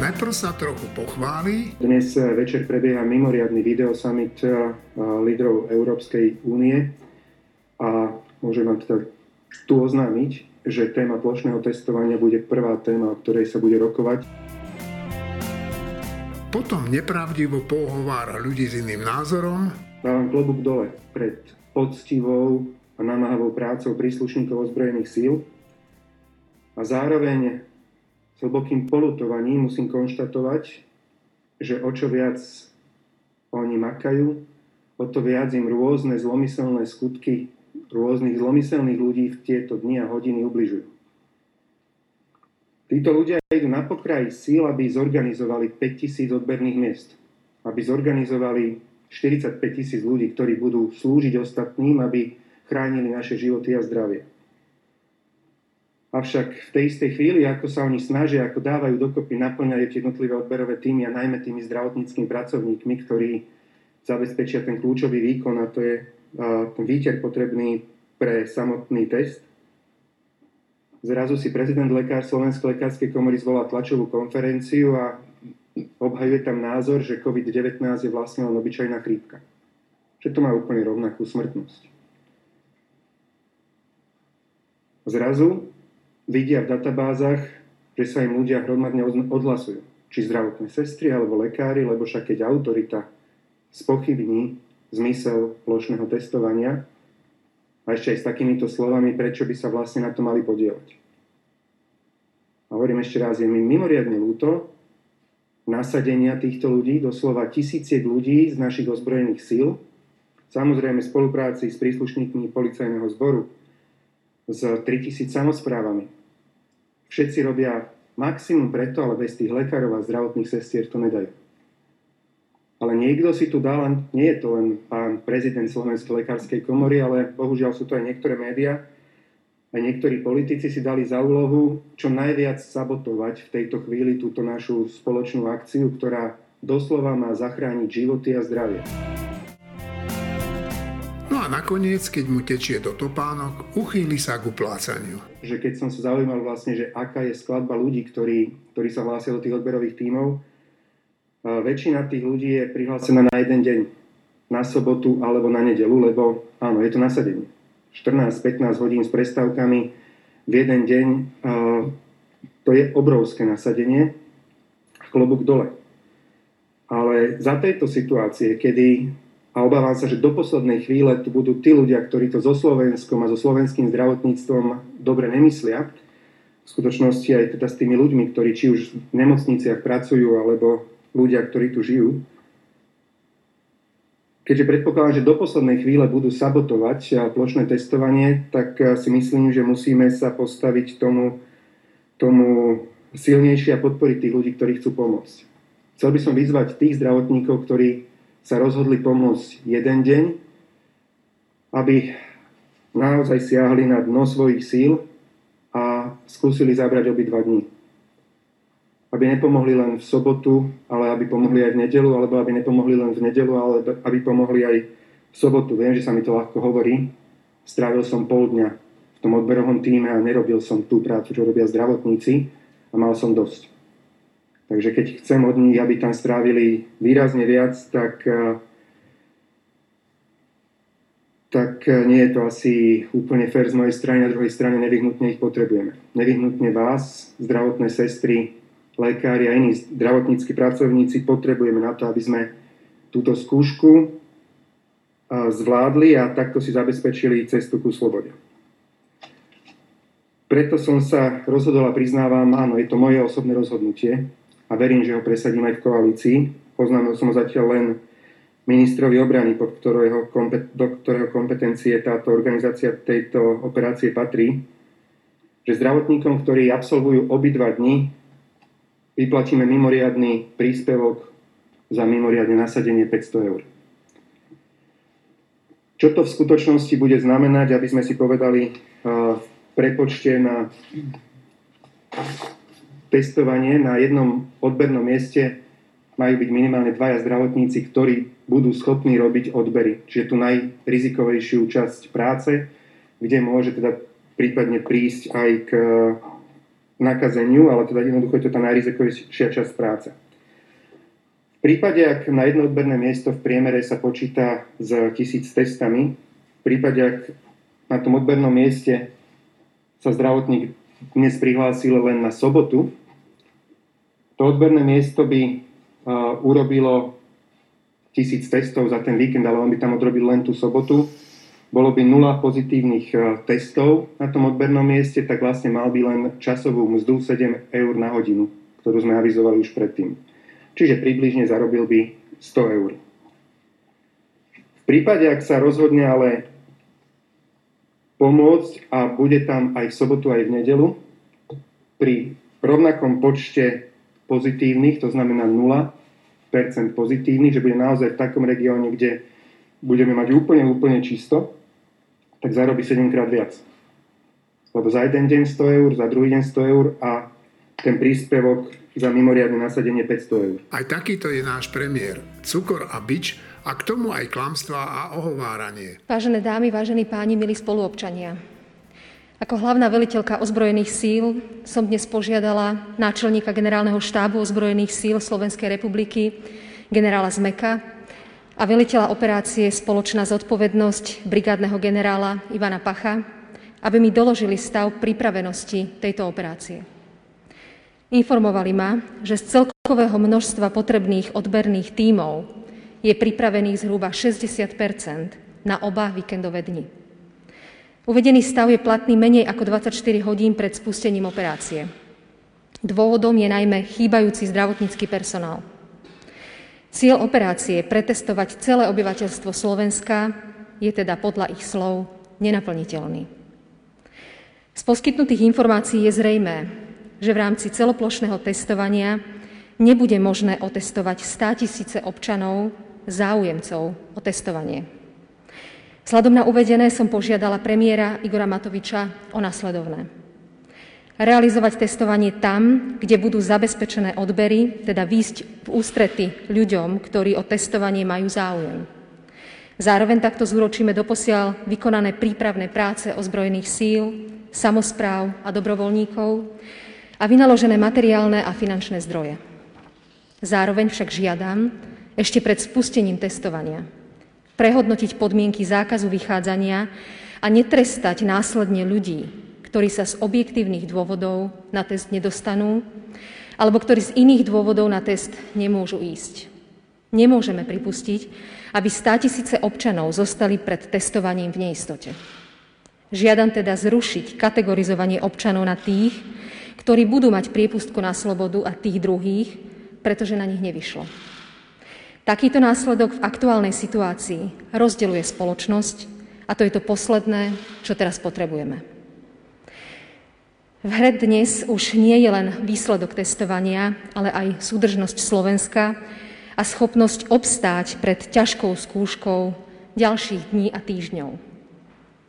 Najprv sa trochu pochváli. Dnes večer prebieha mimoriadný video summit lídrov Európskej únie a môžem vám teda tu oznámiť, že téma plošného testovania bude prvá téma, o ktorej sa bude rokovať. Potom nepravdivo pohovára ľudí s iným názorom. Dávam klobúk dole pred poctivou a namáhavou prácou príslušníkov ozbrojených síl a zároveň s hlbokým polutovaním musím konštatovať, že o čo viac oni makajú, o to viac im rôzne zlomyselné skutky rôznych zlomyselných ľudí v tieto dni a hodiny ubližujú. Títo ľudia idú na pokraji síl, aby zorganizovali 5000 odberných miest. Aby zorganizovali 45 tisíc ľudí, ktorí budú slúžiť ostatným, aby chránili naše životy a zdravie. Avšak v tej istej chvíli, ako sa oni snažia, ako dávajú dokopy, naplňajú tie jednotlivé odberové týmy a najmä tými zdravotníckými pracovníkmi, ktorí zabezpečia ten kľúčový výkon a to je ten výter potrebný pre samotný test. Zrazu si prezident lekár Slovenskej lekárskej komory zvolá tlačovú konferenciu a obhajuje tam názor, že COVID-19 je vlastne len obyčajná chrípka. Že to má úplne rovnakú smrtnosť. Zrazu vidia v databázach, že sa im ľudia hromadne odhlasujú. Či zdravotné sestry alebo lekári, lebo však keď autorita spochybní zmysel plošného testovania, a ešte aj s takýmito slovami, prečo by sa vlastne na to mali podielať. A hovorím ešte raz, je mi mimoriadne ľúto nasadenia týchto ľudí, doslova tisíciek ľudí z našich ozbrojených síl, samozrejme v spolupráci s príslušníkmi policajného zboru, s 3000 samozprávami, Všetci robia maximum preto, ale bez tých lekárov a zdravotných sestier to nedajú. Ale niekto si tu dal, nie je to len pán prezident Slovenskej lekárskej komory, ale bohužiaľ sú to aj niektoré médiá, a niektorí politici si dali za úlohu čo najviac sabotovať v tejto chvíli túto našu spoločnú akciu, ktorá doslova má zachrániť životy a zdravie nakoniec, keď mu tečie do topánok, uchýli sa k uplácaniu. Že keď som sa zaujímal vlastne, že aká je skladba ľudí, ktorí, ktorí sa hlásia do tých odberových tímov, väčšina tých ľudí je prihlásená na jeden deň, na sobotu alebo na nedelu, lebo áno, je to nasadenie. 14-15 hodín s prestávkami v jeden deň, to je obrovské nasadenie, klobúk dole. Ale za tejto situácie, kedy a obávam sa, že do poslednej chvíle tu budú tí ľudia, ktorí to so Slovenskom a so slovenským zdravotníctvom dobre nemyslia. V skutočnosti aj teda s tými ľuďmi, ktorí či už v nemocniciach pracujú, alebo ľudia, ktorí tu žijú. Keďže predpokladám, že do poslednej chvíle budú sabotovať plošné testovanie, tak si myslím, že musíme sa postaviť tomu, tomu silnejšie a podporiť tých ľudí, ktorí chcú pomôcť. Chcel by som vyzvať tých zdravotníkov, ktorí sa rozhodli pomôcť jeden deň, aby naozaj siahli na dno svojich síl a skúsili zabrať obidva dní. Aby nepomohli len v sobotu, ale aby pomohli aj v nedelu, alebo aby nepomohli len v nedelu, ale aby pomohli aj v sobotu. Viem, že sa mi to ľahko hovorí. Strávil som pol dňa v tom odberovom týme a nerobil som tú prácu, čo robia zdravotníci a mal som dosť. Takže keď chcem od nich, aby tam strávili výrazne viac, tak, eh, tak eh, nie je to asi úplne fér z mojej strany. Na druhej strane nevyhnutne ich potrebujeme. Nevyhnutne vás, zdravotné sestry, lekári a iní zdravotníckí pracovníci potrebujeme na to, aby sme túto skúšku eh, zvládli a takto si zabezpečili cestu ku slobode. Preto som sa rozhodol a priznávam, áno, je to moje osobné rozhodnutie, a verím, že ho presadím aj v koalícii. Oznámil som ho zatiaľ len ministrovi obrany, pod ktorého, do ktorého kompetencie táto organizácia tejto operácie patrí, že zdravotníkom, ktorí absolvujú obidva dni, vyplatíme mimoriadný príspevok za mimoriadne nasadenie 500 eur. Čo to v skutočnosti bude znamenať, aby sme si povedali v prepočte na testovanie na jednom odbernom mieste majú byť minimálne dvaja zdravotníci, ktorí budú schopní robiť odbery. Čiže tú najrizikovejšiu časť práce, kde môže teda prípadne prísť aj k nakazeniu, ale teda jednoducho je to tá najrizikovejšia časť práce. V prípade, ak na jedno odberné miesto v priemere sa počíta s tisíc testami, v prípade, ak na tom odbernom mieste sa zdravotník dnes prihlásil len na sobotu, to odberné miesto by uh, urobilo tisíc testov za ten víkend, ale on by tam odrobil len tú sobotu. Bolo by nula pozitívnych uh, testov na tom odbernom mieste, tak vlastne mal by len časovú mzdu 7 eur na hodinu, ktorú sme avizovali už predtým čiže približne zarobil by 100 eur. V prípade, ak sa rozhodne ale pomôcť a bude tam aj v sobotu, aj v nedelu, pri rovnakom počte pozitívnych, to znamená 0% pozitívnych, že bude naozaj v takom regióne, kde budeme mať úplne, úplne čisto, tak zarobí 7 krát viac. Lebo za jeden deň 100 eur, za druhý deň 100 eur a ten príspevok za mimoriadne nasadenie 500 eur. Aj takýto je náš premiér. Cukor a bič a k tomu aj klamstvá a ohováranie. Vážené dámy, vážení páni, milí spoluobčania. Ako hlavná veliteľka ozbrojených síl som dnes požiadala náčelníka generálneho štábu ozbrojených síl Slovenskej republiky, generála Zmeka a veliteľa operácie Spoločná zodpovednosť brigádneho generála Ivana Pacha, aby mi doložili stav pripravenosti tejto operácie. Informovali ma, že z celkového množstva potrebných odberných tímov je pripravených zhruba 60% na oba víkendové dni. Uvedený stav je platný menej ako 24 hodín pred spustením operácie. Dôvodom je najmä chýbajúci zdravotnícky personál. Cieľ operácie pretestovať celé obyvateľstvo Slovenska je teda podľa ich slov nenaplniteľný. Z poskytnutých informácií je zrejmé, že v rámci celoplošného testovania nebude možné otestovať 100 tisíce občanov, záujemcov o testovanie. Vzhľadom na uvedené som požiadala premiéra Igora Matoviča o nasledovné. Realizovať testovanie tam, kde budú zabezpečené odbery, teda výsť v ústrety ľuďom, ktorí o testovanie majú záujem. Zároveň takto zúročíme doposiaľ vykonané prípravné práce ozbrojených síl, samozpráv a dobrovoľníkov, a vynaložené materiálne a finančné zdroje. Zároveň však žiadam ešte pred spustením testovania prehodnotiť podmienky zákazu vychádzania a netrestať následne ľudí, ktorí sa z objektívnych dôvodov na test nedostanú alebo ktorí z iných dôvodov na test nemôžu ísť. Nemôžeme pripustiť, aby státisíce občanov zostali pred testovaním v neistote. Žiadam teda zrušiť kategorizovanie občanov na tých, ktorí budú mať priepustku na slobodu a tých druhých, pretože na nich nevyšlo. Takýto následok v aktuálnej situácii rozdeluje spoločnosť a to je to posledné, čo teraz potrebujeme. V hre dnes už nie je len výsledok testovania, ale aj súdržnosť Slovenska a schopnosť obstáť pred ťažkou skúškou ďalších dní a týždňov.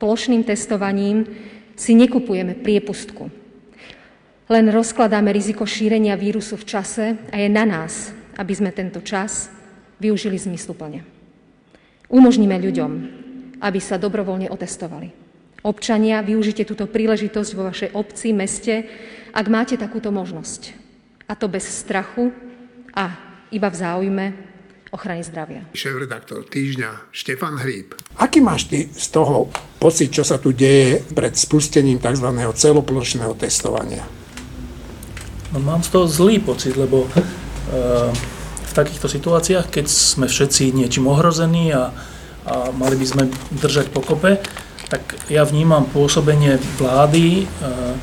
Plošným testovaním si nekupujeme priepustku, len rozkladáme riziko šírenia vírusu v čase a je na nás, aby sme tento čas využili zmysluplne. Umožníme ľuďom, aby sa dobrovoľne otestovali. Občania, využite túto príležitosť vo vašej obci, meste, ak máte takúto možnosť. A to bez strachu a iba v záujme ochrany zdravia. Šéf-redaktor týždňa Štefan Hríb. Aký máš ty z toho pocit, čo sa tu deje pred spustením tzv. celoplošného testovania? No mám z toho zlý pocit, lebo uh, v takýchto situáciách, keď sme všetci niečím ohrození a, a mali by sme držať pokope, tak ja vnímam pôsobenie vlády, uh,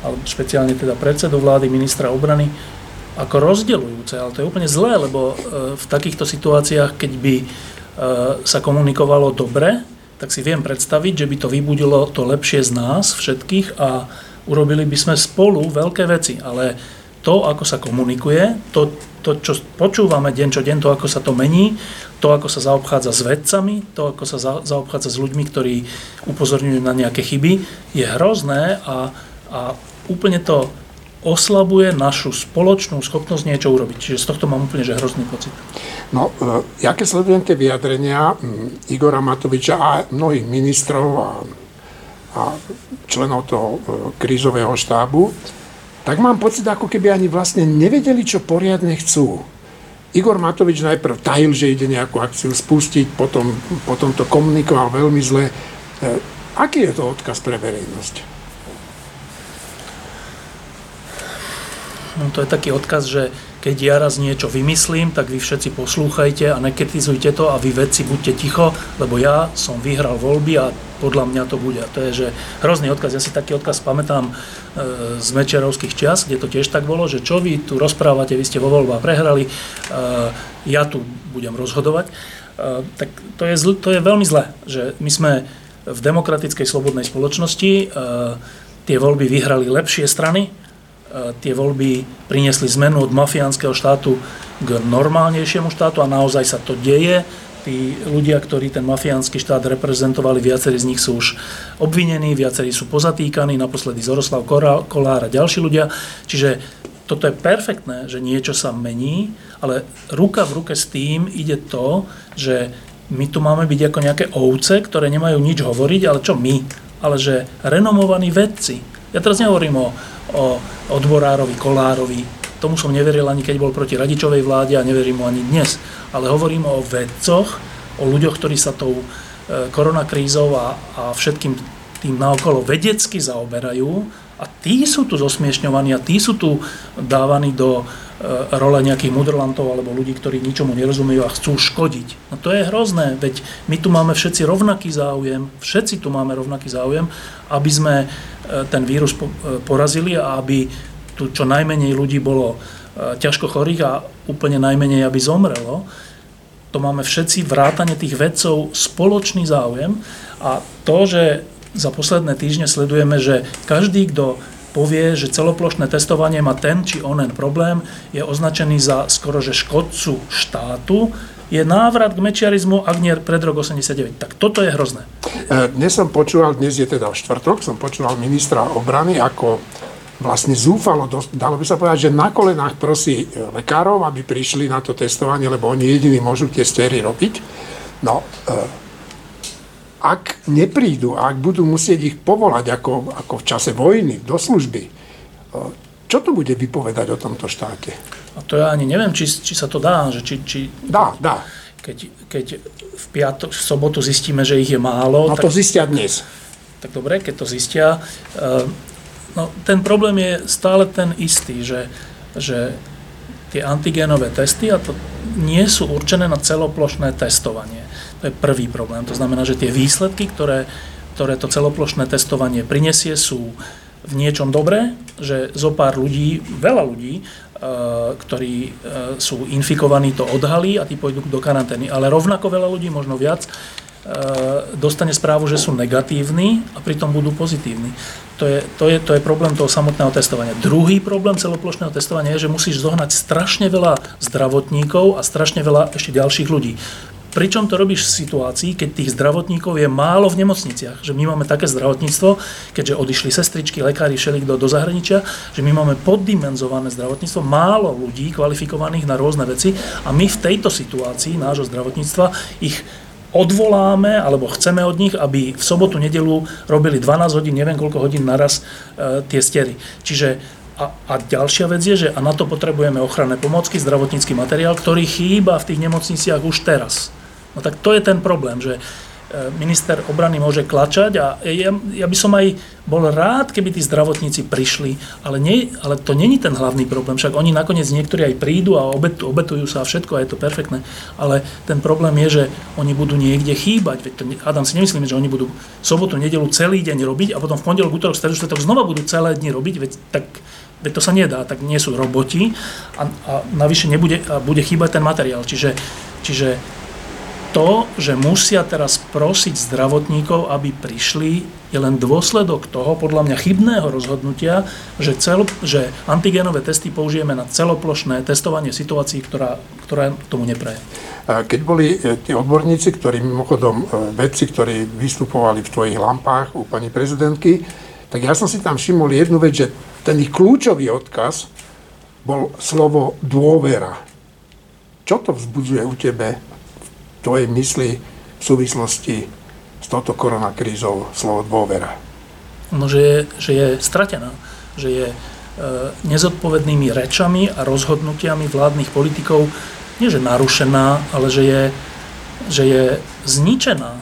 alebo špeciálne teda predsedu vlády, ministra obrany, ako rozdeľujúce, ale to je úplne zlé, lebo uh, v takýchto situáciách, keď by sa komunikovalo dobre, tak si viem predstaviť, že by to vybudilo to lepšie z nás všetkých a urobili by sme spolu veľké veci, ale to, ako sa komunikuje, to, to, čo počúvame deň čo deň, to, ako sa to mení, to, ako sa zaobchádza s vedcami, to, ako sa za, zaobchádza s ľuďmi, ktorí upozorňujú na nejaké chyby, je hrozné a, a úplne to oslabuje našu spoločnú schopnosť niečo urobiť. Čiže z tohto mám úplne že hrozný pocit. No, e, ja keď sledujem tie vyjadrenia Igora Matoviča a mnohých ministrov a a členov toho e, krízového štábu, tak mám pocit, ako keby ani vlastne nevedeli, čo poriadne chcú. Igor Matovič najprv tajil, že ide nejakú akciu spustiť, potom, potom to komunikoval veľmi zle. E, aký je to odkaz pre verejnosť? No, to je taký odkaz, že keď ja raz niečo vymyslím, tak vy všetci poslúchajte a nekritizujte to a vy vedci buďte ticho, lebo ja som vyhral voľby a podľa mňa to bude. A to je, že hrozný odkaz. Ja si taký odkaz pamätám e, z Mečerovských čias, kde to tiež tak bolo, že čo vy tu rozprávate, vy ste vo voľbách prehrali, e, ja tu budem rozhodovať. E, tak to je, zl, to je veľmi zle, že my sme v demokratickej slobodnej spoločnosti, tie voľby vyhrali lepšie strany, tie voľby priniesli zmenu od mafiánskeho štátu k normálnejšiemu štátu a naozaj sa to deje. Tí ľudia, ktorí ten mafiánsky štát reprezentovali, viacerí z nich sú už obvinení, viacerí sú pozatýkaní, naposledy Zoroslav Kolár a ďalší ľudia. Čiže toto je perfektné, že niečo sa mení, ale ruka v ruke s tým ide to, že my tu máme byť ako nejaké ovce, ktoré nemajú nič hovoriť, ale čo my? Ale že renomovaní vedci. Ja teraz nehovorím o o odborárovi Kolárovi. Tomu som neveril ani keď bol proti Radičovej vláde a neverím mu ani dnes. Ale hovorím o vedcoch, o ľuďoch, ktorí sa tou e, koronakrízou a, a všetkým tým naokolo vedecky zaoberajú a tí sú tu zosmiešňovaní a tí sú tu dávaní do e, role nejakých mudrlantov alebo ľudí, ktorí ničomu nerozumejú a chcú škodiť. No to je hrozné, veď my tu máme všetci rovnaký záujem, všetci tu máme rovnaký záujem, aby sme ten vírus e, porazili a aby tu čo najmenej ľudí bolo ťažko chorých a úplne najmenej, aby zomrelo. To máme všetci vrátane tých vedcov spoločný záujem a to, že za posledné týždne sledujeme, že každý, kto povie, že celoplošné testovanie má ten či onen problém, je označený za skoro že škodcu štátu, je návrat k mečiarizmu, ak nie pred rok 89. Tak toto je hrozné. E, dnes som počúval, dnes je teda štvrtok, som počúval ministra obrany, ako vlastne zúfalo, dalo by sa povedať, že na kolenách prosí e, lekárov, aby prišli na to testovanie, lebo oni jediní môžu tie stery robiť. No, e, ak neprídu ak budú musieť ich povolať ako, ako v čase vojny do služby, čo to bude vypovedať o tomto štáte? A to ja ani neviem, či, či sa to dá. Že či, či, dá, dá. Keď, keď v, piatok, v sobotu zistíme, že ich je málo... No tak, to zistia dnes. Tak dobre, keď to zistia. E, no, ten problém je stále ten istý, že, že tie antigénové testy a to nie sú určené na celoplošné testovanie. To je prvý problém. To znamená, že tie výsledky, ktoré, ktoré to celoplošné testovanie prinesie, sú v niečom dobré, že zo pár ľudí, veľa ľudí, e, ktorí e, sú infikovaní, to odhalí a tí pôjdu do karantény. Ale rovnako veľa ľudí, možno viac, e, dostane správu, že sú negatívni a pritom budú pozitívni. To je, to, je, to je problém toho samotného testovania. Druhý problém celoplošného testovania je, že musíš zohnať strašne veľa zdravotníkov a strašne veľa ešte ďalších ľudí. Pričom to robíš v situácii, keď tých zdravotníkov je málo v nemocniciach. Že my máme také zdravotníctvo, keďže odišli sestričky, lekári, všelikto do, zahraničia, že my máme poddimenzované zdravotníctvo, málo ľudí kvalifikovaných na rôzne veci a my v tejto situácii nášho zdravotníctva ich odvoláme, alebo chceme od nich, aby v sobotu, nedelu robili 12 hodín, neviem koľko hodín naraz e, tie stery. Čiže a, a ďalšia vec je, že a na to potrebujeme ochranné pomocky, zdravotnícky materiál, ktorý chýba v tých nemocniciach už teraz. No tak to je ten problém, že e, minister obrany môže klačať a ja, ja by som aj bol rád, keby tí zdravotníci prišli, ale, nie, ale to není ten hlavný problém, však oni nakoniec niektorí aj prídu a obetu, obetujú sa a všetko a je to perfektné, ale ten problém je, že oni budú niekde chýbať, veď to, Adam si nemyslíme, že oni budú sobotu, nedelu celý deň robiť a potom v pondelok, útorok, stredu, štvrtok znova budú celé dni robiť, veď tak veď to sa nedá, tak nie sú roboti a, a navyše nebude, a bude chýbať ten materiál. Čiže, čiže to, že musia teraz prosiť zdravotníkov, aby prišli, je len dôsledok toho, podľa mňa chybného rozhodnutia, že, cel, že antigénové testy použijeme na celoplošné testovanie situácií, ktorá, ktorá tomu nepraje. Keď boli e, tí odborníci, ktorí mimochodom e, vedci, ktorí vystupovali v tvojich lampách u pani prezidentky, tak ja som si tam všimol jednu vec, že ten ich kľúčový odkaz bol slovo dôvera. Čo to vzbudzuje u tebe tvojej mysli v súvislosti s touto koronakrízou slovo dôvera? No, že je, že je stratená. Že je nezodpovednými rečami a rozhodnutiami vládnych politikov nie že narušená, ale že je, že je zničená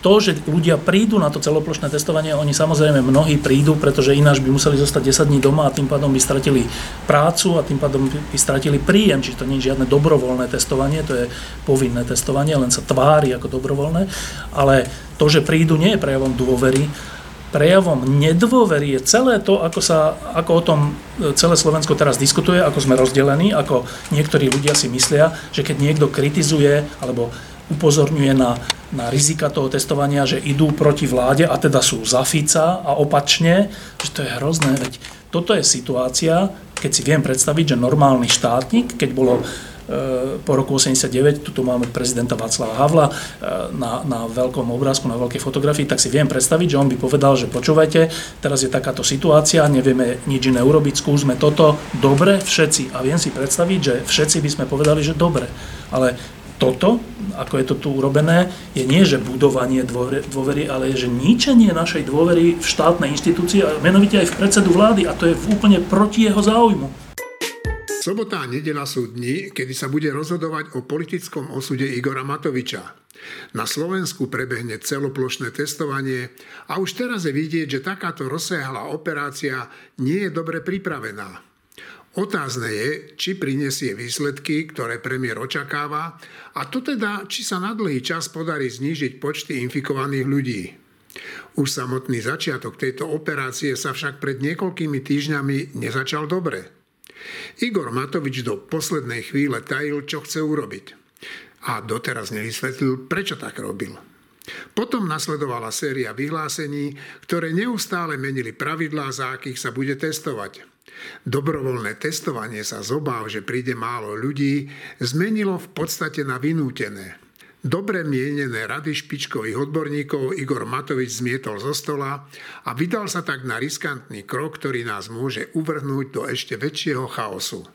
to, že ľudia prídu na to celoplošné testovanie, oni samozrejme mnohí prídu, pretože ináč by museli zostať 10 dní doma a tým pádom by stratili prácu a tým pádom by stratili príjem, čiže to nie je žiadne dobrovoľné testovanie, to je povinné testovanie, len sa tvári ako dobrovoľné, ale to, že prídu, nie je prejavom dôvery, prejavom nedôvery je celé to, ako, sa, ako o tom e, celé Slovensko teraz diskutuje, ako sme rozdelení, ako niektorí ľudia si myslia, že keď niekto kritizuje alebo upozorňuje na, na rizika toho testovania, že idú proti vláde a teda sú za Fica a opačne, že to je hrozné. Veď toto je situácia, keď si viem predstaviť, že normálny štátnik, keď bolo e, po roku 89, tu máme prezidenta Václava Havla e, na, na veľkom obrázku, na veľkej fotografii, tak si viem predstaviť, že on by povedal, že počúvajte, teraz je takáto situácia, nevieme nič iné urobiť, skúsme toto, dobre, všetci. A viem si predstaviť, že všetci by sme povedali, že dobre. Ale toto, ako je to tu urobené, je nie, že budovanie dôvery, ale je, že ničenie našej dôvery v štátne inštitúcie, a menovite aj v predsedu vlády, a to je úplne proti jeho záujmu. Sobota a nedela sú dni, kedy sa bude rozhodovať o politickom osude Igora Matoviča. Na Slovensku prebehne celoplošné testovanie a už teraz je vidieť, že takáto rozsiahla operácia nie je dobre pripravená. Otázne je, či prinesie výsledky, ktoré premiér očakáva, a to teda, či sa na dlhý čas podarí znížiť počty infikovaných ľudí. Už samotný začiatok tejto operácie sa však pred niekoľkými týždňami nezačal dobre. Igor Matovič do poslednej chvíle tajil, čo chce urobiť. A doteraz nevysvetlil, prečo tak robil. Potom nasledovala séria vyhlásení, ktoré neustále menili pravidlá, za akých sa bude testovať. Dobrovoľné testovanie sa z obáv, že príde málo ľudí, zmenilo v podstate na vynútené. Dobre mienené rady špičkových odborníkov Igor Matovič zmietol zo stola a vydal sa tak na riskantný krok, ktorý nás môže uvrhnúť do ešte väčšieho chaosu.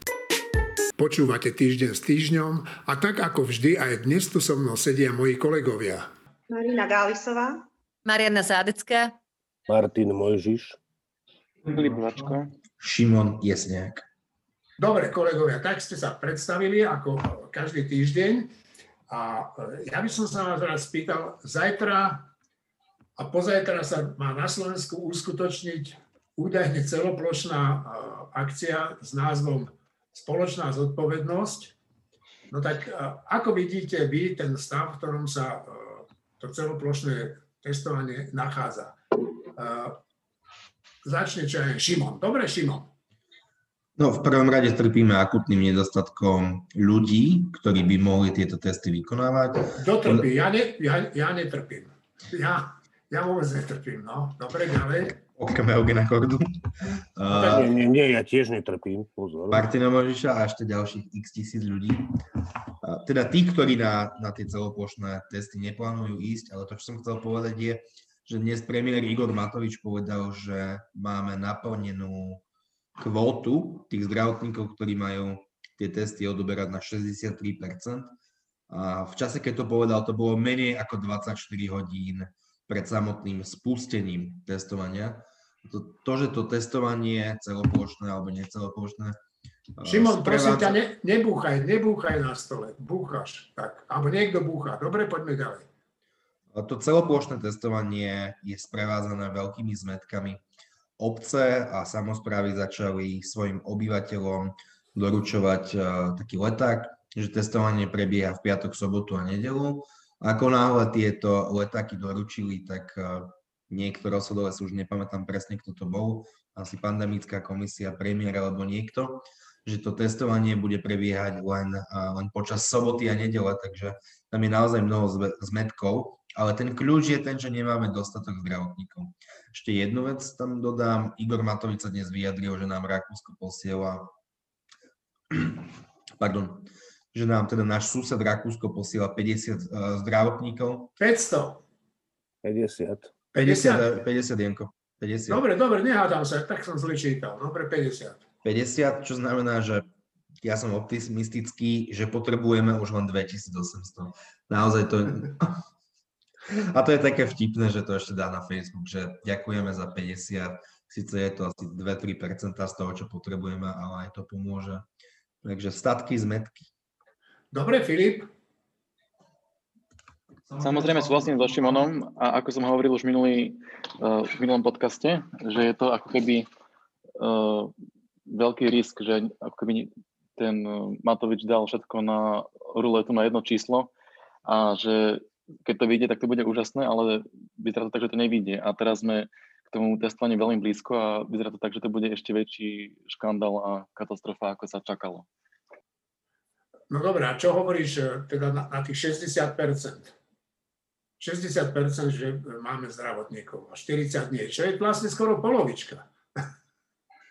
Počúvate týždeň s týždňom a tak ako vždy aj dnes tu so mnou sedia moji kolegovia. Marina Gálisová. Mariana Zádecká. Martin Mojžiš. Filip. Šimon Jesniak. Dobre, kolegovia, tak ste sa predstavili ako každý týždeň. A e, ja by som sa vás raz spýtal, zajtra a pozajtra sa má na Slovensku uskutočniť údajne celoplošná e, akcia s názvom Spoločná zodpovednosť. No tak e, ako vidíte vy ten stav, v ktorom sa to celoplošné testovanie nachádza? Začne čo aj Šimon. Dobre, Šimon. No, v prvom rade trpíme akutným nedostatkom ľudí, ktorí by mohli tieto testy vykonávať. Kto trpí? Ja, ne, ja, ja netrpím. Ja, ja vôbec netrpím, no. Dobre, ďalej. Okrem Eugena Kordu. Uh, nie, nie, nie, ja tiež netrpím, pozor. Martina Možiša a ešte ďalších x tisíc ľudí. Uh, teda tí, ktorí na, na tie celoplošné testy neplánujú ísť, ale to, čo som chcel povedať je, že dnes premiér Igor Matovič povedal, že máme naplnenú kvótu tých zdravotníkov, ktorí majú tie testy odoberať na 63%. A v čase, keď to povedal, to bolo menej ako 24 hodín pred samotným spustením testovania. To, to že to testovanie celoplošné alebo neceloplošné Šimon, prosím ťa, ne, nebúchaj, nebúchaj na stole. Búchaš. Tak. Alebo niekto búcha. Dobre, poďme ďalej. To celoplošné testovanie je sprevázané veľkými zmetkami. Obce a samozprávy začali svojim obyvateľom doručovať uh, taký leták, že testovanie prebieha v piatok, sobotu a nedelu. Ako náhle tieto letáky doručili, tak uh, niekto rozhodol, už nepamätám presne, kto to bol, asi pandemická komisia, premiér alebo niekto, že to testovanie bude prebiehať len, len počas soboty a nedele, takže tam je naozaj mnoho zmetkov ale ten kľúč je ten, že nemáme dostatok zdravotníkov. Ešte jednu vec tam dodám. Igor Matovič sa dnes vyjadril, že nám Rakúsko posiela pardon, že nám teda náš sused Rakúsko posiela 50 uh, zdravotníkov. 500. 50. 50, 50, 50 Janko. 50. Dobre, dobre, nehádam sa, tak som zle čítal. Dobre, 50. 50, čo znamená, že ja som optimistický, že potrebujeme už len 2800. Naozaj to, A to je také vtipné, že to ešte dá na Facebook, že ďakujeme za 50, Sice je to asi 2-3% z toho, čo potrebujeme, ale aj to pomôže. Takže statky, zmetky. Dobre, Filip? Samozrejme súhlasím so Šimonom a ako som hovoril už minulý, uh, v minulom podcaste, že je to ako keby uh, veľký risk, že ako keby ten Matovič dal všetko na ruletu na jedno číslo a že keď to vyjde, tak to bude úžasné, ale vyzerá to tak, že to nevyjde. A teraz sme k tomu testovaniu veľmi blízko a vyzerá to tak, že to bude ešte väčší škandál a katastrofa, ako sa čakalo. No dobré, a čo hovoríš e, teda na, na tých 60% 60%, že máme zdravotníkov a 40 nie, čo je vlastne skoro polovička.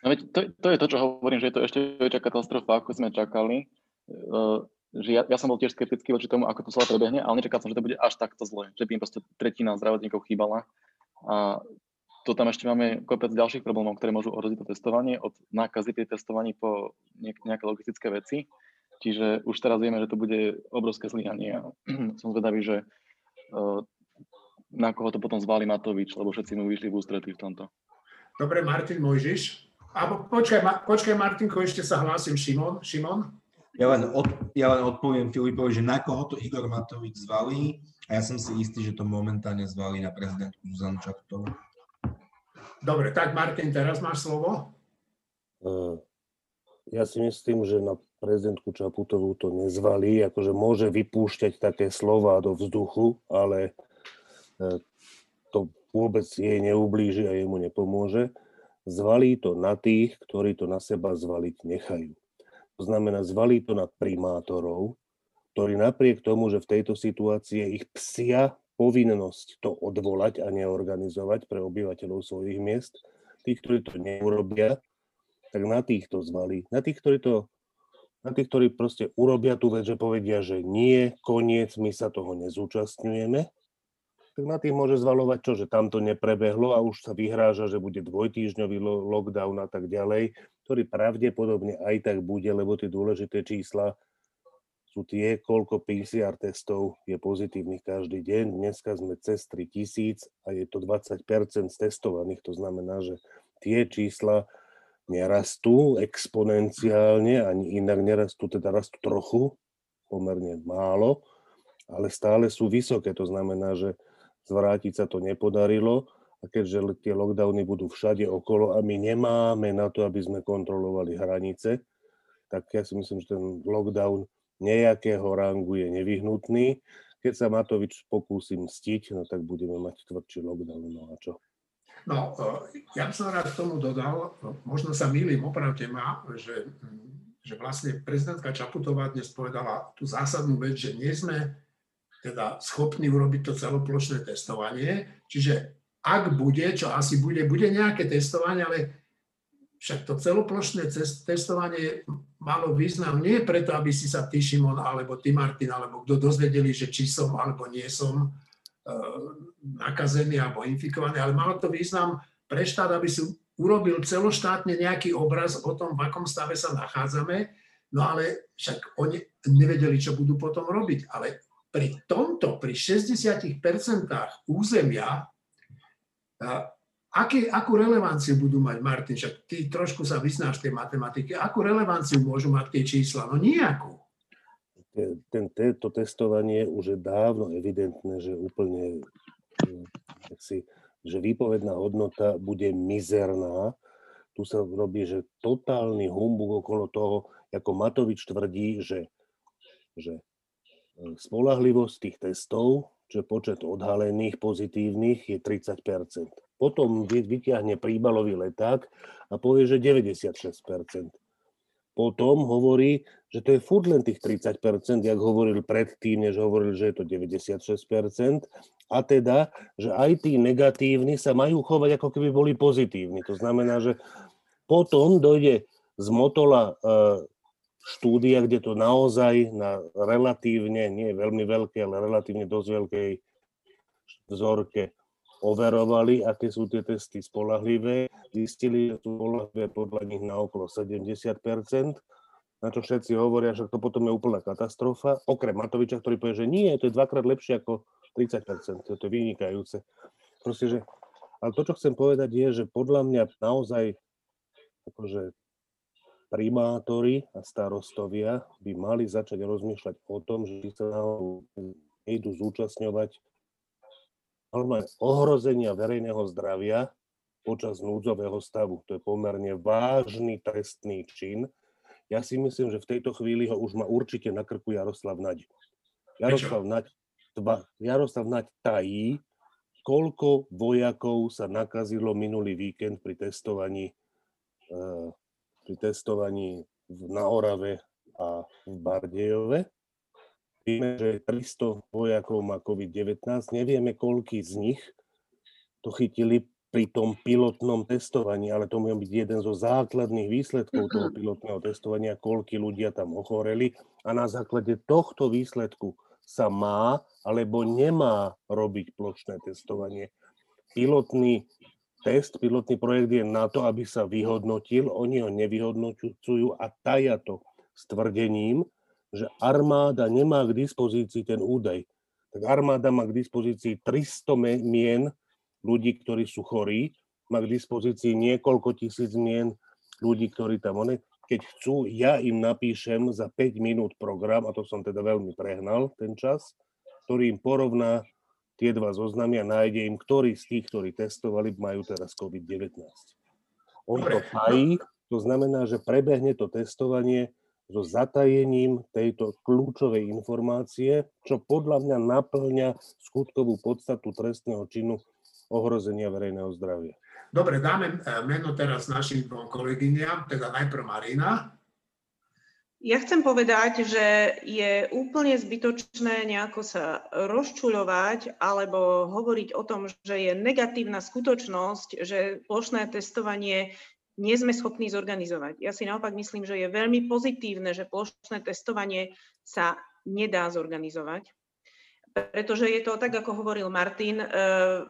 No veď to, to je to, čo hovorím, že je to ešte väčšia katastrofa, ako sme čakali. Uh, že ja, ja som bol tiež skeptický voči tomu, ako to celé prebehne, ale nečakal som, že to bude až takto zle, že by im proste tretina zdravotníkov chýbala. A to tam ešte máme kopec ďalších problémov, ktoré môžu ohroziť to testovanie, od nákazy pri testovaní po nejaké logistické veci. Čiže už teraz vieme, že to bude obrovské zlyhanie a som zvedavý, že na koho to potom zváli Matovič, lebo všetci mu vyšli v ústretí v tomto. Dobre, Martin Mojžiš. A počkaj, ma, počkaj Martinko, ešte sa hlásim. Šimon? Šimon? Ja len, od, ja len odpoviem Filipovi, že na koho to Igor Matovič zvalí a ja som si istý, že to momentálne zvalí na prezidentku Zuzanu Čaputovú. Dobre, tak Martin, teraz máš slovo. Ja si myslím, že na prezidentku Čaputovú to nezvalí, akože môže vypúšťať také slova do vzduchu, ale e, to vôbec jej neublíži a jemu nepomôže. Zvalí to na tých, ktorí to na seba zvaliť nechajú. To znamená, zvalí to na primátorov, ktorí napriek tomu, že v tejto situácii ich psia povinnosť to odvolať a neorganizovať pre obyvateľov svojich miest, tí, ktorí to neurobia, tak na tých to zvalí. Na tých, ktorí to na tých, ktorí proste urobia tú vec, že povedia, že nie, koniec, my sa toho nezúčastňujeme, tak na tých môže zvalovať čo, že tam to neprebehlo a už sa vyhráža, že bude dvojtýždňový lockdown a tak ďalej, ktorý pravdepodobne aj tak bude, lebo tie dôležité čísla sú tie, koľko PCR testov je pozitívnych každý deň. Dneska sme cez 3000 a je to 20% z testovaných, to znamená, že tie čísla nerastú exponenciálne, ani inak nerastú, teda rastú trochu, pomerne málo, ale stále sú vysoké. To znamená, že zvrátiť sa to nepodarilo a keďže tie lockdowny budú všade okolo a my nemáme na to, aby sme kontrolovali hranice, tak ja si myslím, že ten lockdown nejakého rangu je nevyhnutný. Keď sa Matovič pokúsi mstiť, no tak budeme mať tvrdší lockdown. No a čo? No, e, ja by som rád k tomu dodal, no, možno sa milím, opravte ma, že, že vlastne prezidentka Čaputová dnes povedala tú zásadnú vec, že nie sme teda schopní urobiť to celoplošné testovanie, čiže ak bude, čo asi bude, bude nejaké testovanie, ale však to celoplošné testovanie malo význam nie preto, aby si sa ty, Šimon, alebo ty, Martin, alebo kto dozvedeli, že či som alebo nie som nakazený alebo infikovaný, ale malo to význam pre štát, aby si urobil celoštátne nejaký obraz o tom, v akom stave sa nachádzame, no ale však oni nevedeli, čo budú potom robiť. Ale pri tomto, pri 60% územia, aký, akú relevanciu budú mať, Martin, však ty trošku sa vyznáš tej matematiky, akú relevanciu môžu mať tie čísla? No nejakú ten, to testovanie už je dávno evidentné, že úplne si, že výpovedná hodnota bude mizerná. Tu sa robí, že totálny humbug okolo toho, ako Matovič tvrdí, že, že spolahlivosť tých testov, že počet odhalených pozitívnych je 30% Potom vyťahne príbalový leták a povie, že 96% potom hovorí, že to je furt len tých 30%, jak hovoril predtým, než hovoril, že je to 96%, a teda, že aj tí negatívni sa majú chovať, ako keby boli pozitívni. To znamená, že potom dojde z Motola e, štúdia, kde to naozaj na relatívne, nie veľmi veľké, ale relatívne dosť veľkej vzorke overovali, aké sú tie testy spolahlivé, zistili, že sú spolahlivé podľa nich na okolo 70% na čo všetci hovoria, že to potom je úplná katastrofa. Okrem Matoviča, ktorý povie, že nie, to je dvakrát lepšie ako 30 to je vynikajúce. Proste, že Ale to, čo chcem povedať, je, že podľa mňa naozaj akože primátori a starostovia by mali začať rozmýšľať o tom, že sa idú zúčastňovať ohrozenia verejného zdravia počas núdzového stavu. To je pomerne vážny trestný čin. Ja si myslím, že v tejto chvíli ho už má určite na krku Jaroslav Naď. Jaroslav Naď, dva, Jaroslav Naď tají, koľko vojakov sa nakazilo minulý víkend pri testovaní, eh, pri testovaní na Orave a v Bardejove. Vieme, že 300 vojakov má COVID-19, nevieme, koľký z nich to chytili pri tom pilotnom testovaní, ale to môže byť jeden zo základných výsledkov toho pilotného testovania, koľky ľudia tam ochoreli a na základe tohto výsledku sa má alebo nemá robiť plošné testovanie. Pilotný test, pilotný projekt je na to, aby sa vyhodnotil, oni ho nevyhodnocujú a taja to s tvrdením, že armáda nemá k dispozícii ten údaj. Tak armáda má k dispozícii 300 mien ľudí, ktorí sú chorí, má k dispozícii niekoľko tisíc mien ľudí, ktorí tam oni, keď chcú, ja im napíšem za 5 minút program, a to som teda veľmi prehnal ten čas, ktorý im porovná tie dva zoznamy a nájde im, ktorí z tých, ktorí testovali, majú teraz COVID-19. On to tají, to znamená, že prebehne to testovanie so zatajením tejto kľúčovej informácie, čo podľa mňa naplňa skutkovú podstatu trestného činu ohrozenia verejného zdravia. Dobre, dáme meno teraz našim dvom kolegyniam, teda najprv Marina. Ja chcem povedať, že je úplne zbytočné nejako sa rozčuľovať alebo hovoriť o tom, že je negatívna skutočnosť, že plošné testovanie nie sme schopní zorganizovať. Ja si naopak myslím, že je veľmi pozitívne, že plošné testovanie sa nedá zorganizovať pretože je to tak, ako hovoril Martin, eh,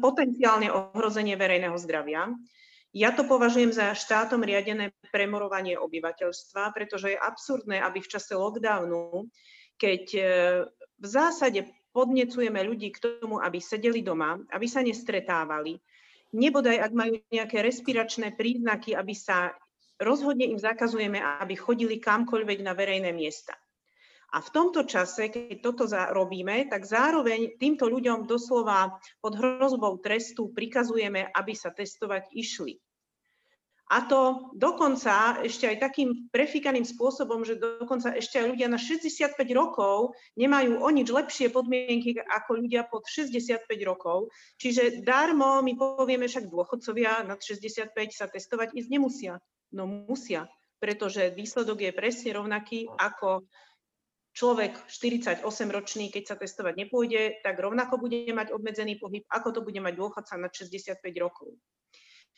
potenciálne ohrozenie verejného zdravia. Ja to považujem za štátom riadené premorovanie obyvateľstva, pretože je absurdné, aby v čase lockdownu, keď eh, v zásade podnecujeme ľudí k tomu, aby sedeli doma, aby sa nestretávali, nebodaj ak majú nejaké respiračné príznaky, aby sa rozhodne im zakazujeme, aby chodili kamkoľvek na verejné miesta. A v tomto čase, keď toto robíme, tak zároveň týmto ľuďom doslova pod hrozbou trestu prikazujeme, aby sa testovať išli. A to dokonca ešte aj takým prefíkaným spôsobom, že dokonca ešte aj ľudia na 65 rokov nemajú o nič lepšie podmienky ako ľudia pod 65 rokov. Čiže darmo my povieme však dôchodcovia nad 65 sa testovať ísť nemusia. No musia, pretože výsledok je presne rovnaký ako človek 48-ročný, keď sa testovať nepôjde, tak rovnako bude mať obmedzený pohyb, ako to bude mať dôchodca nad 65 rokov.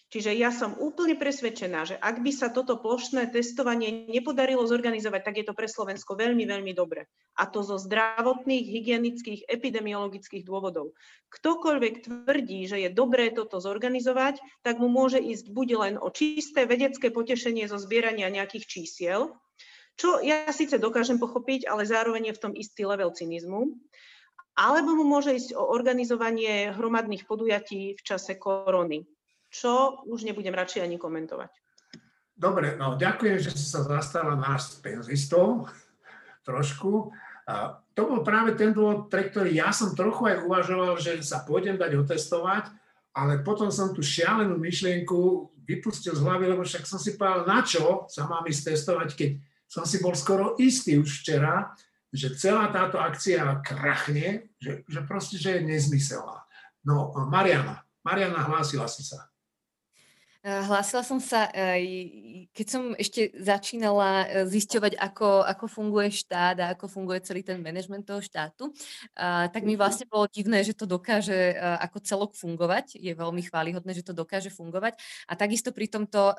Čiže ja som úplne presvedčená, že ak by sa toto plošné testovanie nepodarilo zorganizovať, tak je to pre Slovensko veľmi, veľmi dobre. A to zo zdravotných, hygienických, epidemiologických dôvodov. Ktokoľvek tvrdí, že je dobré toto zorganizovať, tak mu môže ísť buď len o čisté vedecké potešenie zo zbierania nejakých čísiel, čo ja síce dokážem pochopiť, ale zároveň je v tom istý level cynizmu. Alebo mu môže ísť o organizovanie hromadných podujatí v čase korony, čo už nebudem radšej ani komentovať. Dobre, no ďakujem, že si sa zastala nás penzistov trošku. A to bol práve ten dôvod, pre ktorý ja som trochu aj uvažoval, že sa pôjdem dať otestovať, ale potom som tú šialenú myšlienku vypustil z hlavy, lebo však som si povedal, na čo sa mám ísť testovať, keď som si bol skoro istý už včera, že celá táto akcia krachne, že, že proste, že je nezmyselná. No, Mariana, Mariana, hlásila si sa. Eh, hlásila som sa, eh, keď som ešte začínala eh, zisťovať, ako, ako funguje štát a ako funguje celý ten manažment toho štátu, tak mi mhm. vlastne bolo divné, že to dokáže ako celok fungovať. Je veľmi chválihodné, že to dokáže fungovať. A takisto pri tomto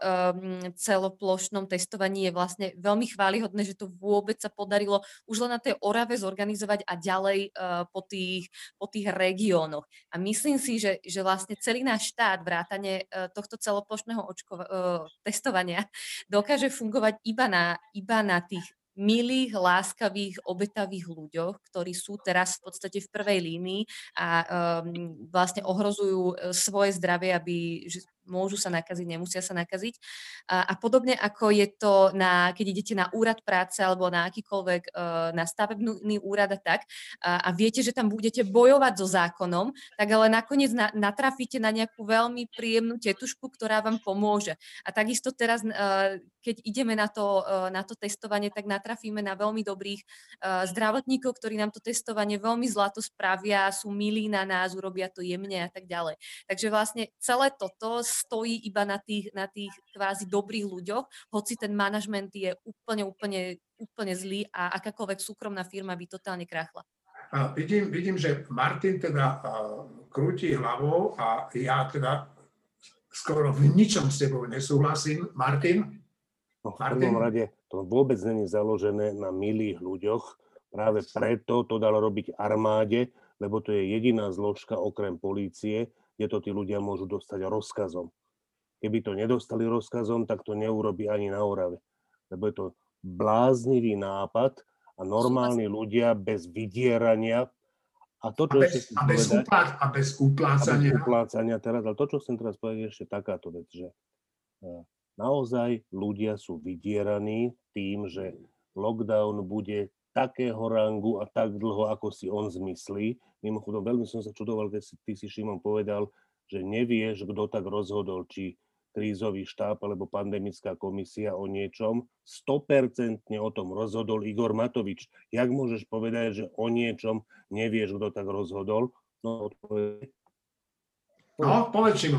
celoplošnom testovaní je vlastne veľmi chválihodné, že to vôbec sa podarilo už len na tej Orave zorganizovať a ďalej po tých, po tých regiónoch. A myslím si, že, že vlastne celý náš štát, vrátane tohto celoplošného očkova- testovania dokáže fungovať iba na, iba na tých milých, láskavých, obetavých ľuďoch, ktorí sú teraz v podstate v prvej línii a um, vlastne ohrozujú e, svoje zdravie, aby že môžu sa nakaziť, nemusia sa nakaziť. A, a podobne ako je to, na, keď idete na úrad práce alebo na akýkoľvek, uh, na stavebný úrad a tak a, a viete, že tam budete bojovať so zákonom, tak ale nakoniec na, natrafíte na nejakú veľmi príjemnú tetušku, ktorá vám pomôže. A takisto teraz, uh, keď ideme na to, uh, na to testovanie, tak natrafíme na veľmi dobrých uh, zdravotníkov, ktorí nám to testovanie veľmi zlato spravia, sú milí na nás, urobia to jemne a tak ďalej. Takže vlastne celé toto stojí iba na tých, na tých kvázi dobrých ľuďoch, hoci ten manažment je úplne, úplne, úplne zlý a akákoľvek súkromná firma by totálne krachla. A vidím, vidím, že Martin teda uh, krúti hlavou a ja teda skoro v ničom s tebou nesúhlasím. Martin? No, v prvom rade to vôbec není založené na milých ľuďoch. Práve preto to dalo robiť armáde, lebo to je jediná zložka okrem polície, kde to tí ľudia môžu dostať rozkazom. Keby to nedostali rozkazom, tak to neurobi ani na Orave. Lebo je to bláznivý nápad a normálni ľudia bez vydierania a, to, čo a, bez, a, bez povedať, a bez uplácania. A bez uplácania teraz, ale to, čo chcem teraz povedať, je ešte takáto vec, že e, naozaj ľudia sú vydieraní tým, že lockdown bude takého rangu a tak dlho, ako si on zmyslí. Mimochodom, veľmi som sa čudoval, keď si, ty si Šimon povedal, že nevieš, kto tak rozhodol, či krízový štáb alebo pandemická komisia o niečom. 100% o tom rozhodol Igor Matovič. Jak môžeš povedať, že o niečom nevieš, kto tak rozhodol? No, No, povedz si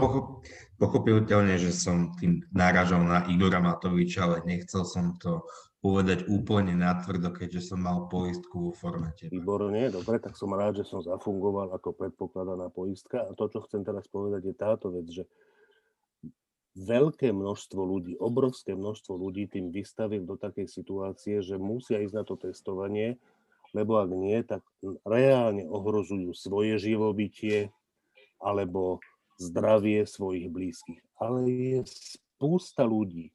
Pochopiteľne, že som tým náražal na Igora Matoviča, ale nechcel som to povedať úplne natvrdo, keďže som mal poistku vo formate. Výborne, dobre, tak som rád, že som zafungoval ako predpokladaná poistka. A to, čo chcem teraz povedať, je táto vec, že veľké množstvo ľudí, obrovské množstvo ľudí tým vystavil do takej situácie, že musia ísť na to testovanie, lebo ak nie, tak reálne ohrozujú svoje živobytie alebo zdravie svojich blízkych. Ale je spústa ľudí,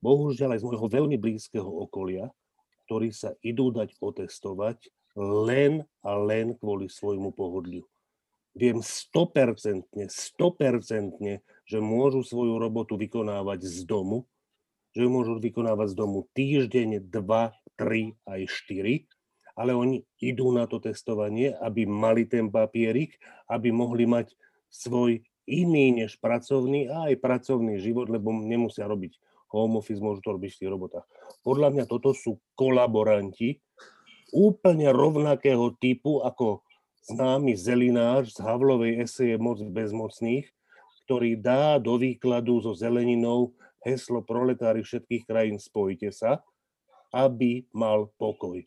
bohužiaľ aj z môjho veľmi blízkeho okolia, ktorí sa idú dať otestovať len a len kvôli svojmu pohodliu. Viem 100%, 100%, že môžu svoju robotu vykonávať z domu, že ju môžu vykonávať z domu týždeň, dva, tri, aj štyri, ale oni idú na to testovanie, aby mali ten papierik, aby mohli mať svoj iný než pracovný a aj pracovný život, lebo nemusia robiť home office, môžu to robiť v tých robotách. Podľa mňa toto sú kolaboranti úplne rovnakého typu ako známy zelinář z Havlovej eseje Moc bezmocných, ktorý dá do výkladu so zeleninou heslo proletári všetkých krajín spojite sa, aby mal pokoj.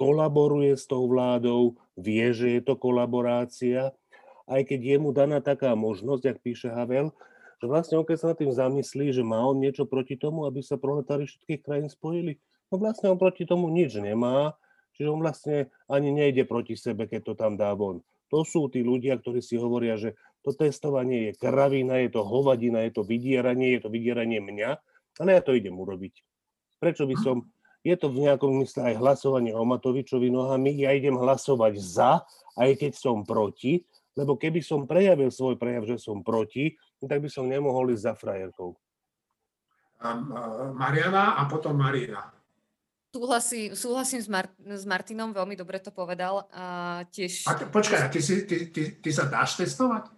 Kolaboruje s tou vládou, vie, že je to kolaborácia, aj keď je mu daná taká možnosť, ak píše Havel, že vlastne on keď sa nad tým zamyslí, že má on niečo proti tomu, aby sa proletári všetkých krajín spojili, no vlastne on proti tomu nič nemá, čiže on vlastne ani nejde proti sebe, keď to tam dá von. To sú tí ľudia, ktorí si hovoria, že to testovanie je kravina, je to hovadina, je to vydieranie, je to vydieranie mňa, ale ja to idem urobiť. Prečo by som, je to v nejakom mysle aj hlasovanie o Matovičovi nohami, ja idem hlasovať za, aj keď som proti, lebo keby som prejavil svoj prejav, že som proti, No tak by som nemohol ísť za frajerkou. Mariana a potom Marina. Súhlasí, súhlasím s, Mar- s Martinom, veľmi dobre to povedal. A tiež... A t- počkaj, ty, si, ty, ty, ty sa dáš testovať?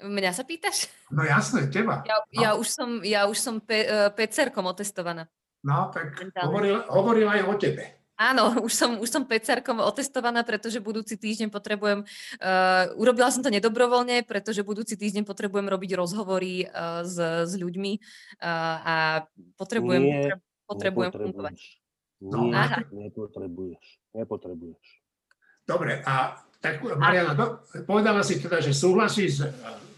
Mňa sa pýtaš? No jasné, teba. Ja, no. ja už som, ja už som pe, uh, PCR-kom otestovaná. No, tak hovoril, hovoril aj o tebe. Áno, už som, už som PCR-kom otestovaná, pretože budúci týždeň potrebujem, uh, urobila som to nedobrovoľne, pretože budúci týždeň potrebujem robiť rozhovory uh, s, s ľuďmi uh, a potrebujem, Nie, potrebujem fungovať. Nie, nepotrebuješ. Nepotrebuješ. Dobre, a tak Mariana, do, povedala si teda, že súhlasí s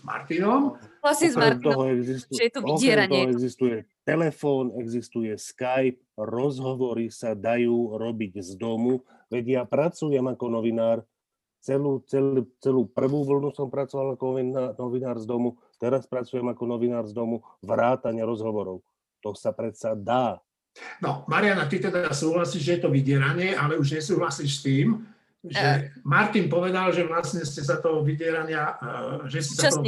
Martinom. Súhlasím s Martinom, existuje, že je to vydieranie. Toho existuje telefón, existuje Skype, rozhovory sa dajú robiť z domu. Veď ja pracujem ako novinár, celú, celú, celú prvú vlnu som pracoval ako novinár z domu, teraz pracujem ako novinár z domu, vrátane rozhovorov. To sa predsa dá. No, Mariana, ty teda súhlasíš, že je to vydieranie, ale už nesúhlasíš s tým, že uh, Martin povedal, že vlastne ste sa toho vydierania, uh, že ste sa toho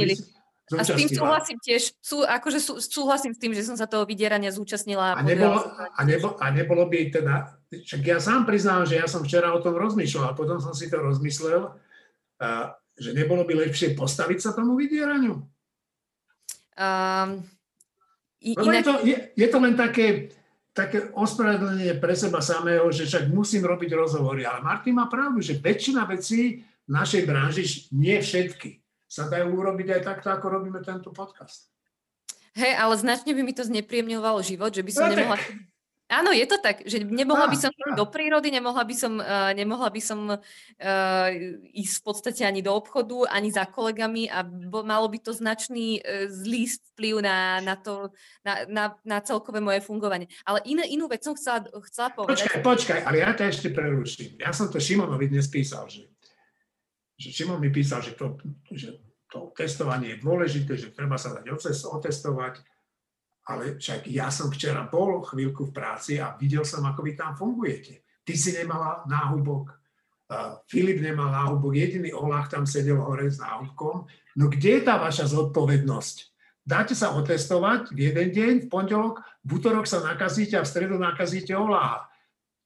a s tým súhlasím tiež, sú, akože sú, súhlasím s tým, že som sa toho vydierania zúčastnila. A nebolo, a, nebo, a nebolo by teda, však ja sám priznám, že ja som včera o tom rozmýšľal a potom som si to rozmyslel, a, že nebolo by lepšie postaviť sa tomu vydieraniu? Um, inak... je, to, je, je to len také, také ospravedlnenie pre seba samého, že však musím robiť rozhovory. Ale Martin má pravdu, že väčšina vecí v našej branži, nie všetky, sa dajú urobiť aj takto, ako robíme tento podcast. Hej, ale značne by mi to znepríjemňovalo život, že by som no, nemohla... Tak. Áno, je to tak, že nemohla by som ísť do prírody, nemohla by som, uh, nemohla by som uh, ísť v podstate ani do obchodu, ani za kolegami a bo, malo by to značný uh, zlý vplyv na, na, to, na, na, na celkové moje fungovanie. Ale iné, inú vec som chcela, chcela povedať. Počkaj, počkaj, ale ja to ešte preruším. Ja som to Šimonovi dnes písal, že že Šimon mi písal, že to, že to testovanie je dôležité, že treba sa dať otestovať, ale však ja som včera bol chvíľku v práci a videl som, ako vy tam fungujete. Ty si nemala náhubok, Filip nemal náhubok, jediný Olach tam sedel hore s náhubkom. No kde je tá vaša zodpovednosť? Dáte sa otestovať v jeden deň, v pondelok, v útorok sa nakazíte a v stredu nakazíte Oláha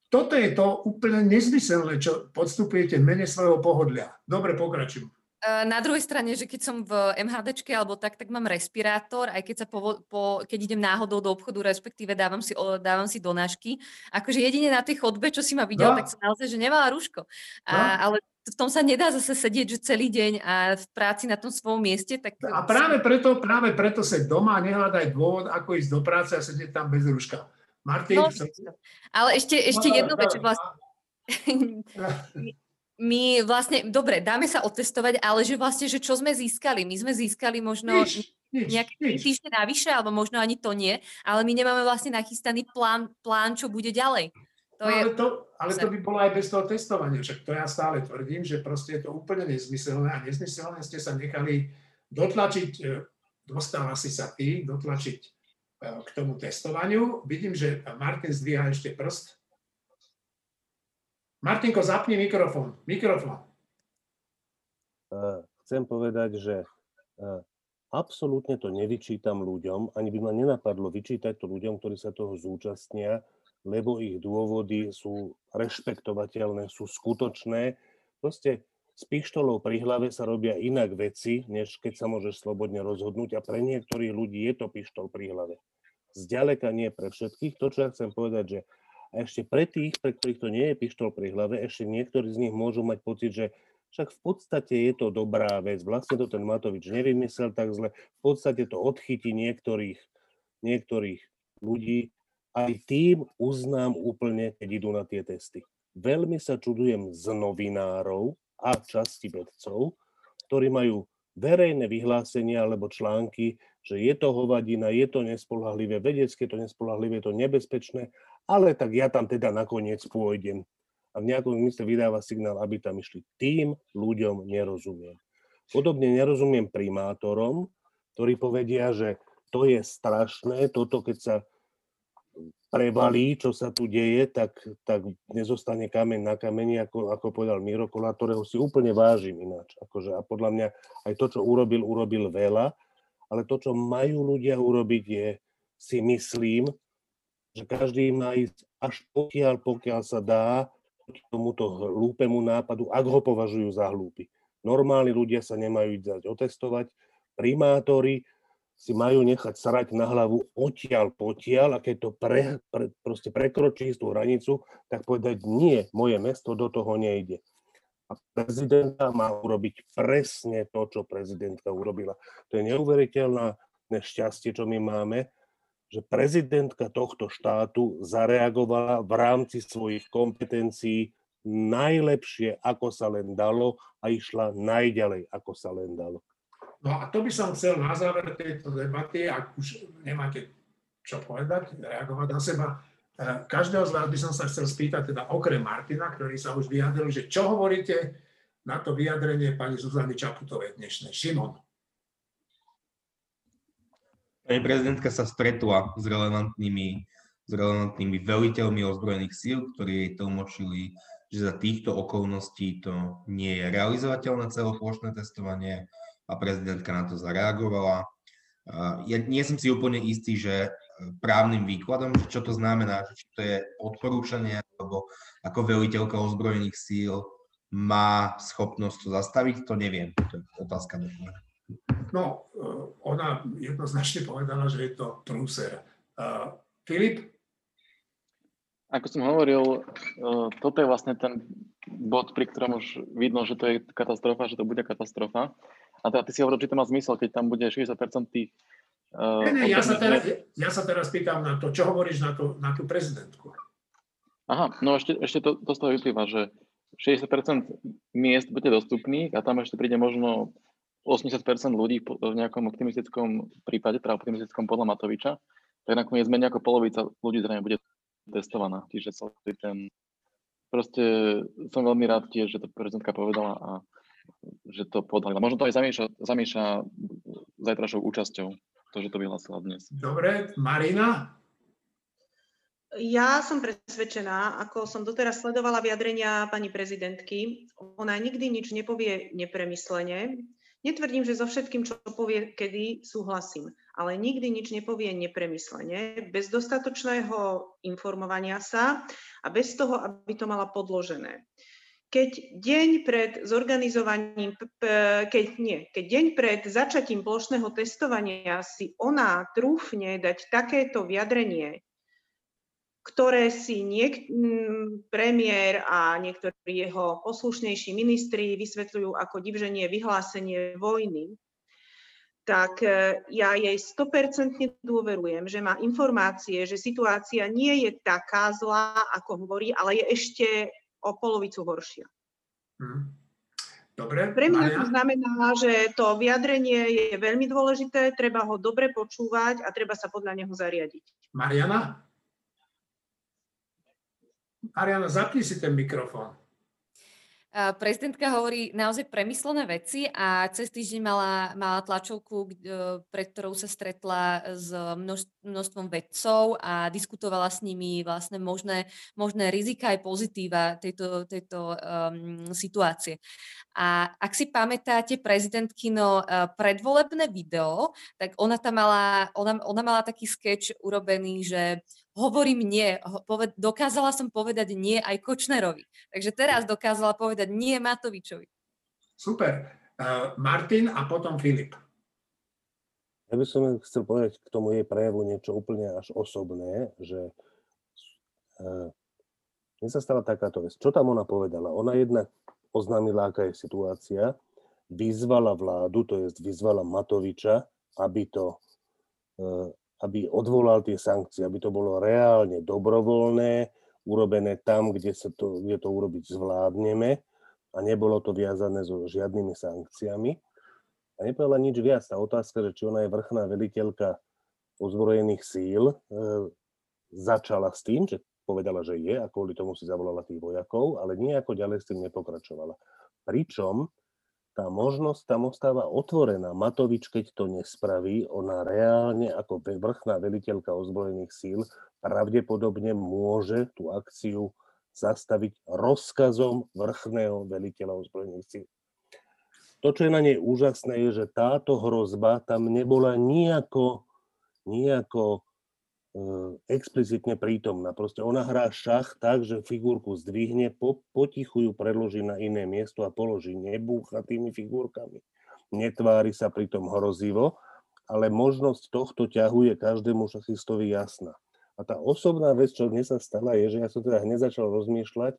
toto je to úplne nezmyselné, čo podstupujete v mene svojho pohodlia. Dobre, pokračujem. Na druhej strane, že keď som v MHDčke alebo tak, tak mám respirátor, aj keď, sa po, po, keď idem náhodou do obchodu, respektíve dávam si, dávam si donášky. Akože jedine na tej chodbe, čo si ma videl, no. tak som naozaj, že nemala rúško. A, no. Ale v tom sa nedá zase sedieť, že celý deň a v práci na tom svojom mieste. Tak... A práve preto, práve preto sa doma nehľadaj dôvod, ako ísť do práce a sedieť tam bez rúška. Martin, no, ale ešte, ešte no, jednu vec, vlastne... my vlastne, dobre, dáme sa otestovať, ale že vlastne, že čo sme získali? My sme získali možno nič, nejaké nič. týždne navyše, alebo možno ani to nie, ale my nemáme vlastne nachystaný plán, plán čo bude ďalej. To no, je... ale, to, ale to by bolo aj bez toho testovania, však to ja stále tvrdím, že proste je to úplne nezmyselné a nezmyselné ste sa nechali dotlačiť, e, dostáva si sa ty, dotlačiť k tomu testovaniu. Vidím, že Martin zdvíha ešte prst. Martinko, zapni mikrofón. Mikrofón. Chcem povedať, že absolútne to nevyčítam ľuďom, ani by ma nenapadlo vyčítať to ľuďom, ktorí sa toho zúčastnia, lebo ich dôvody sú rešpektovateľné, sú skutočné. Proste s pištolou pri hlave sa robia inak veci, než keď sa môžeš slobodne rozhodnúť a pre niektorých ľudí je to pištol pri hlave. Zďaleka nie pre všetkých. To, čo ja chcem povedať, že a ešte pre tých, pre ktorých to nie je pištol pri hlave, ešte niektorí z nich môžu mať pocit, že však v podstate je to dobrá vec. Vlastne to ten Matovič nevymyslel tak zle. V podstate to odchytí niektorých, niektorých ľudí. Aj tým uznám úplne, keď idú na tie testy. Veľmi sa čudujem z novinárov, a časti vedcov, ktorí majú verejné vyhlásenia alebo články, že je to hovadina, je to nespolahlivé, vedecké to nespolahlivé, je to nebezpečné, ale tak ja tam teda nakoniec pôjdem. A v nejakom zmysle vydáva signál, aby tam išli. Tým ľuďom nerozumiem. Podobne nerozumiem primátorom, ktorí povedia, že to je strašné, toto keď sa prevalí, čo sa tu deje, tak, tak nezostane kameň na kameni, ako, ako povedal Miro Kola, ktorého si úplne vážim ináč. Akože, a podľa mňa aj to, čo urobil, urobil veľa, ale to, čo majú ľudia urobiť, je, si myslím, že každý má ísť až pokiaľ, pokiaľ sa dá k tomuto hlúpemu nápadu, ak ho považujú za hlúpy. Normálni ľudia sa nemajú ísť otestovať, primátori si majú nechať srať na hlavu odtiaľ potiaľ a keď to pre, pre, proste prekročí tú hranicu, tak povedať nie, moje mesto do toho nejde. A prezidenta má urobiť presne to, čo prezidentka urobila. To je neuveriteľné šťastie, čo my máme, že prezidentka tohto štátu zareagovala v rámci svojich kompetencií najlepšie, ako sa len dalo a išla najďalej, ako sa len dalo. No a to by som chcel na záver tejto debaty, ak už nemáte čo povedať, reagovať na seba, eh, každého z vás by som sa chcel spýtať, teda okrem Martina, ktorý sa už vyjadril, že čo hovoríte na to vyjadrenie pani Zuzany Čaputovej dnešnej. Šimon. Pani prezidentka sa stretla s relevantnými s relevantnými veliteľmi ozbrojených síl, ktorí jej tlmočili, že za týchto okolností to nie je realizovateľné celoplošné testovanie a prezidentka na to zareagovala. Ja nie som si úplne istý, že právnym výkladom, čo to znamená, že či to je odporúčanie, alebo ako veliteľka ozbrojených síl má schopnosť to zastaviť, to neviem. To je otázka do No, eh, ona jednoznačne povedala, že je to prúser. Uh, Filip? Ako som hovoril, eh, toto je vlastne ten bod, pri ktorom už vidno, že to je katastrofa, že to bude katastrofa. A teda ty si hovoril, či to má zmysel, keď tam bude 60% tých Uh, ne, ne, ja, sa teraz, ja sa teraz pýtam na to, čo hovoríš na, to, na tú prezidentku. Aha, no ešte, ešte to, to z toho vyplýva, že 60% miest bude dostupných a tam ešte príde možno 80% ľudí v nejakom optimistickom prípade, teda optimistickom podľa Matoviča, tak nakoniec menej ako polovica ľudí zrejme bude testovaná. Čiže celý ten... Proste som veľmi rád tiež, že to prezidentka povedala a že to podala. Možno to aj zamieša, zamieša zajtrašou účasťou to, že to vyhlásila dnes. Dobre, Marina? Ja som presvedčená, ako som doteraz sledovala vyjadrenia pani prezidentky, ona nikdy nič nepovie nepremyslene. Netvrdím, že so všetkým, čo povie kedy, súhlasím, ale nikdy nič nepovie nepremyslene, bez dostatočného informovania sa a bez toho, aby to mala podložené. Keď deň pred zorganizovaním, keď nie, keď deň pred začatím plošného testovania si ona trúfne dať takéto vyjadrenie, ktoré si niek- premiér a niektorí jeho poslušnejší ministri vysvetľujú ako divženie vyhlásenie vojny, tak e, ja jej 100% dôverujem, že má informácie, že situácia nie je taká zlá, ako hovorí, ale je ešte o polovicu horšia. Hmm. Dobre. Pre mňa to znamená, že to vyjadrenie je veľmi dôležité, treba ho dobre počúvať a treba sa podľa neho zariadiť. Mariana? Mariana, zapni si ten mikrofón. Prezidentka hovorí naozaj premyslené veci a cez týždeň mala, mala tlačovku, e, pred ktorou sa stretla s množstvom vedcov a diskutovala s nimi vlastne možné, možné rizika aj pozitíva tejto, tejto um, situácie. A ak si pamätáte prezidentkino uh, predvolebné video, tak ona tam mala, ona, ona mala taký sketch urobený, že hovorím nie. Poved, dokázala som povedať nie aj Kočnerovi. Takže teraz dokázala povedať nie Matovičovi. Super. Uh, Martin a potom Filip. Ja by som chcel povedať k tomu jej prejavu niečo úplne až osobné, že uh, mne sa stala takáto vec. Čo tam ona povedala? Ona jednak oznámila, aká je situácia, vyzvala vládu, to je vyzvala Matoviča, aby to uh, aby odvolal tie sankcie, aby to bolo reálne dobrovoľné, urobené tam, kde, sa to, kde to urobiť zvládneme a nebolo to viazané so žiadnymi sankciami. A nepovedala nič viac. Tá otázka, že či ona je vrchná veliteľka ozbrojených síl, e, začala s tým, že povedala, že je a kvôli tomu si zavolala tých vojakov, ale nejako ďalej s tým nepokračovala. Pričom tá možnosť tam ostáva otvorená. Matovič, keď to nespraví, ona reálne ako vrchná veliteľka ozbrojených síl pravdepodobne môže tú akciu zastaviť rozkazom vrchného veliteľa ozbrojených síl. To, čo je na nej úžasné, je, že táto hrozba tam nebola nejako, nejako explicitne prítomná. Proste ona hrá šach tak, že figurku zdvihne, po, potichu ju predloží na iné miesto a položí. Nebúcha tými figurkami. Netvári sa pritom hrozivo, ale možnosť tohto ťahu je každému šachistovi jasná. A tá osobná vec, čo dnes sa stala, je, že ja som teda hneď začal rozmýšľať,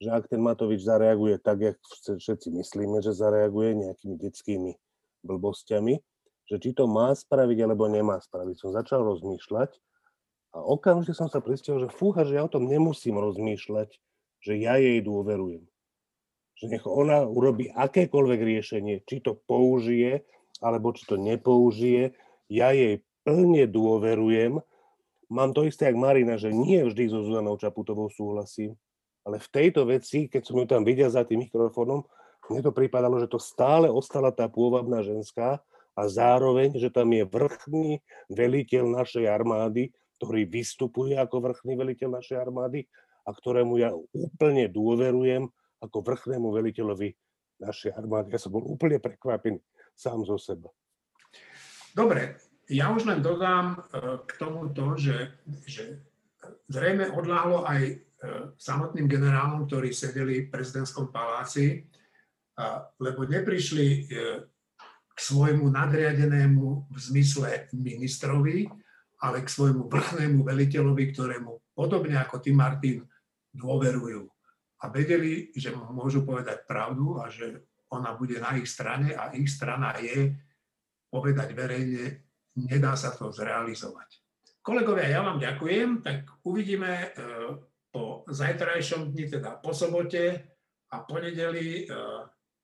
že ak ten Matovič zareaguje tak, jak všetci myslíme, že zareaguje nejakými detskými blbosťami, že či to má spraviť, alebo nemá spraviť. Som začal rozmýšľať a okamžite som sa pristihol, že fúha, že ja o tom nemusím rozmýšľať, že ja jej dôverujem. Že nech ona urobí akékoľvek riešenie, či to použije, alebo či to nepoužije, ja jej plne dôverujem. Mám to isté, ako Marina, že nie vždy so Zuzanou Čaputovou súhlasím, ale v tejto veci, keď som ju tam videl za tým mikrofónom, mne to pripadalo, že to stále ostala tá pôvabná ženská a zároveň, že tam je vrchný veliteľ našej armády, ktorý vystupuje ako vrchný veliteľ našej armády a ktorému ja úplne dôverujem ako vrchnému veliteľovi našej armády. Ja som bol úplne prekvapený sám zo seba. Dobre, ja už len dodám e, k tomuto, že, že zrejme odláhlo aj e, samotným generálom, ktorí sedeli v prezidentskom paláci, lebo neprišli e, k svojmu nadriadenému v zmysle ministrovi, ale k svojmu vrchnému veliteľovi, ktorému podobne ako ty, Martin, dôverujú. A vedeli, že mu môžu povedať pravdu a že ona bude na ich strane a ich strana je povedať verejne, nedá sa to zrealizovať. Kolegovia, ja vám ďakujem, tak uvidíme e, po zajtrajšom dni, teda po sobote a ponedeli, e,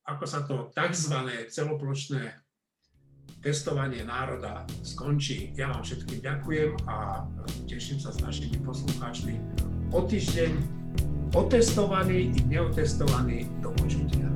ako sa to tzv. celoplošné testovanie národa skončí. Ja vám všetkým ďakujem a teším sa s našimi poslucháčmi o týždeň otestovaní i neotestovaní do počutia.